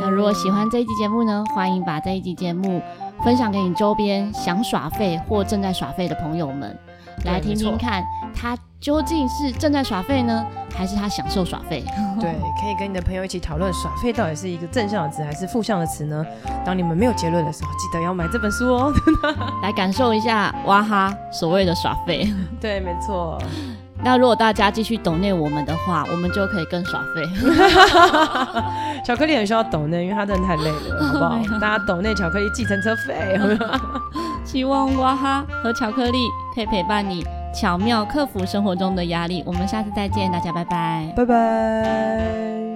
那如果喜欢这一集节目呢，欢迎把这一集节目分享给你周边想耍废或正在耍废的朋友们。来听听看他究竟是正在耍废呢，还是他享受耍废？对，可以跟你的朋友一起讨论耍废到底是一个正向的词还是负向的词呢？当你们没有结论的时候，记得要买这本书哦，来感受一下哇哈所谓的耍废。对，没错。那如果大家继续抖内我们的话，我们就可以更耍废。巧克力很需要抖内，因为他真的太累了，好不好？大家抖内巧克力计程车费。希望哇哈和巧克力可以陪伴你，巧妙克服生活中的压力。我们下次再见，大家拜拜，拜拜。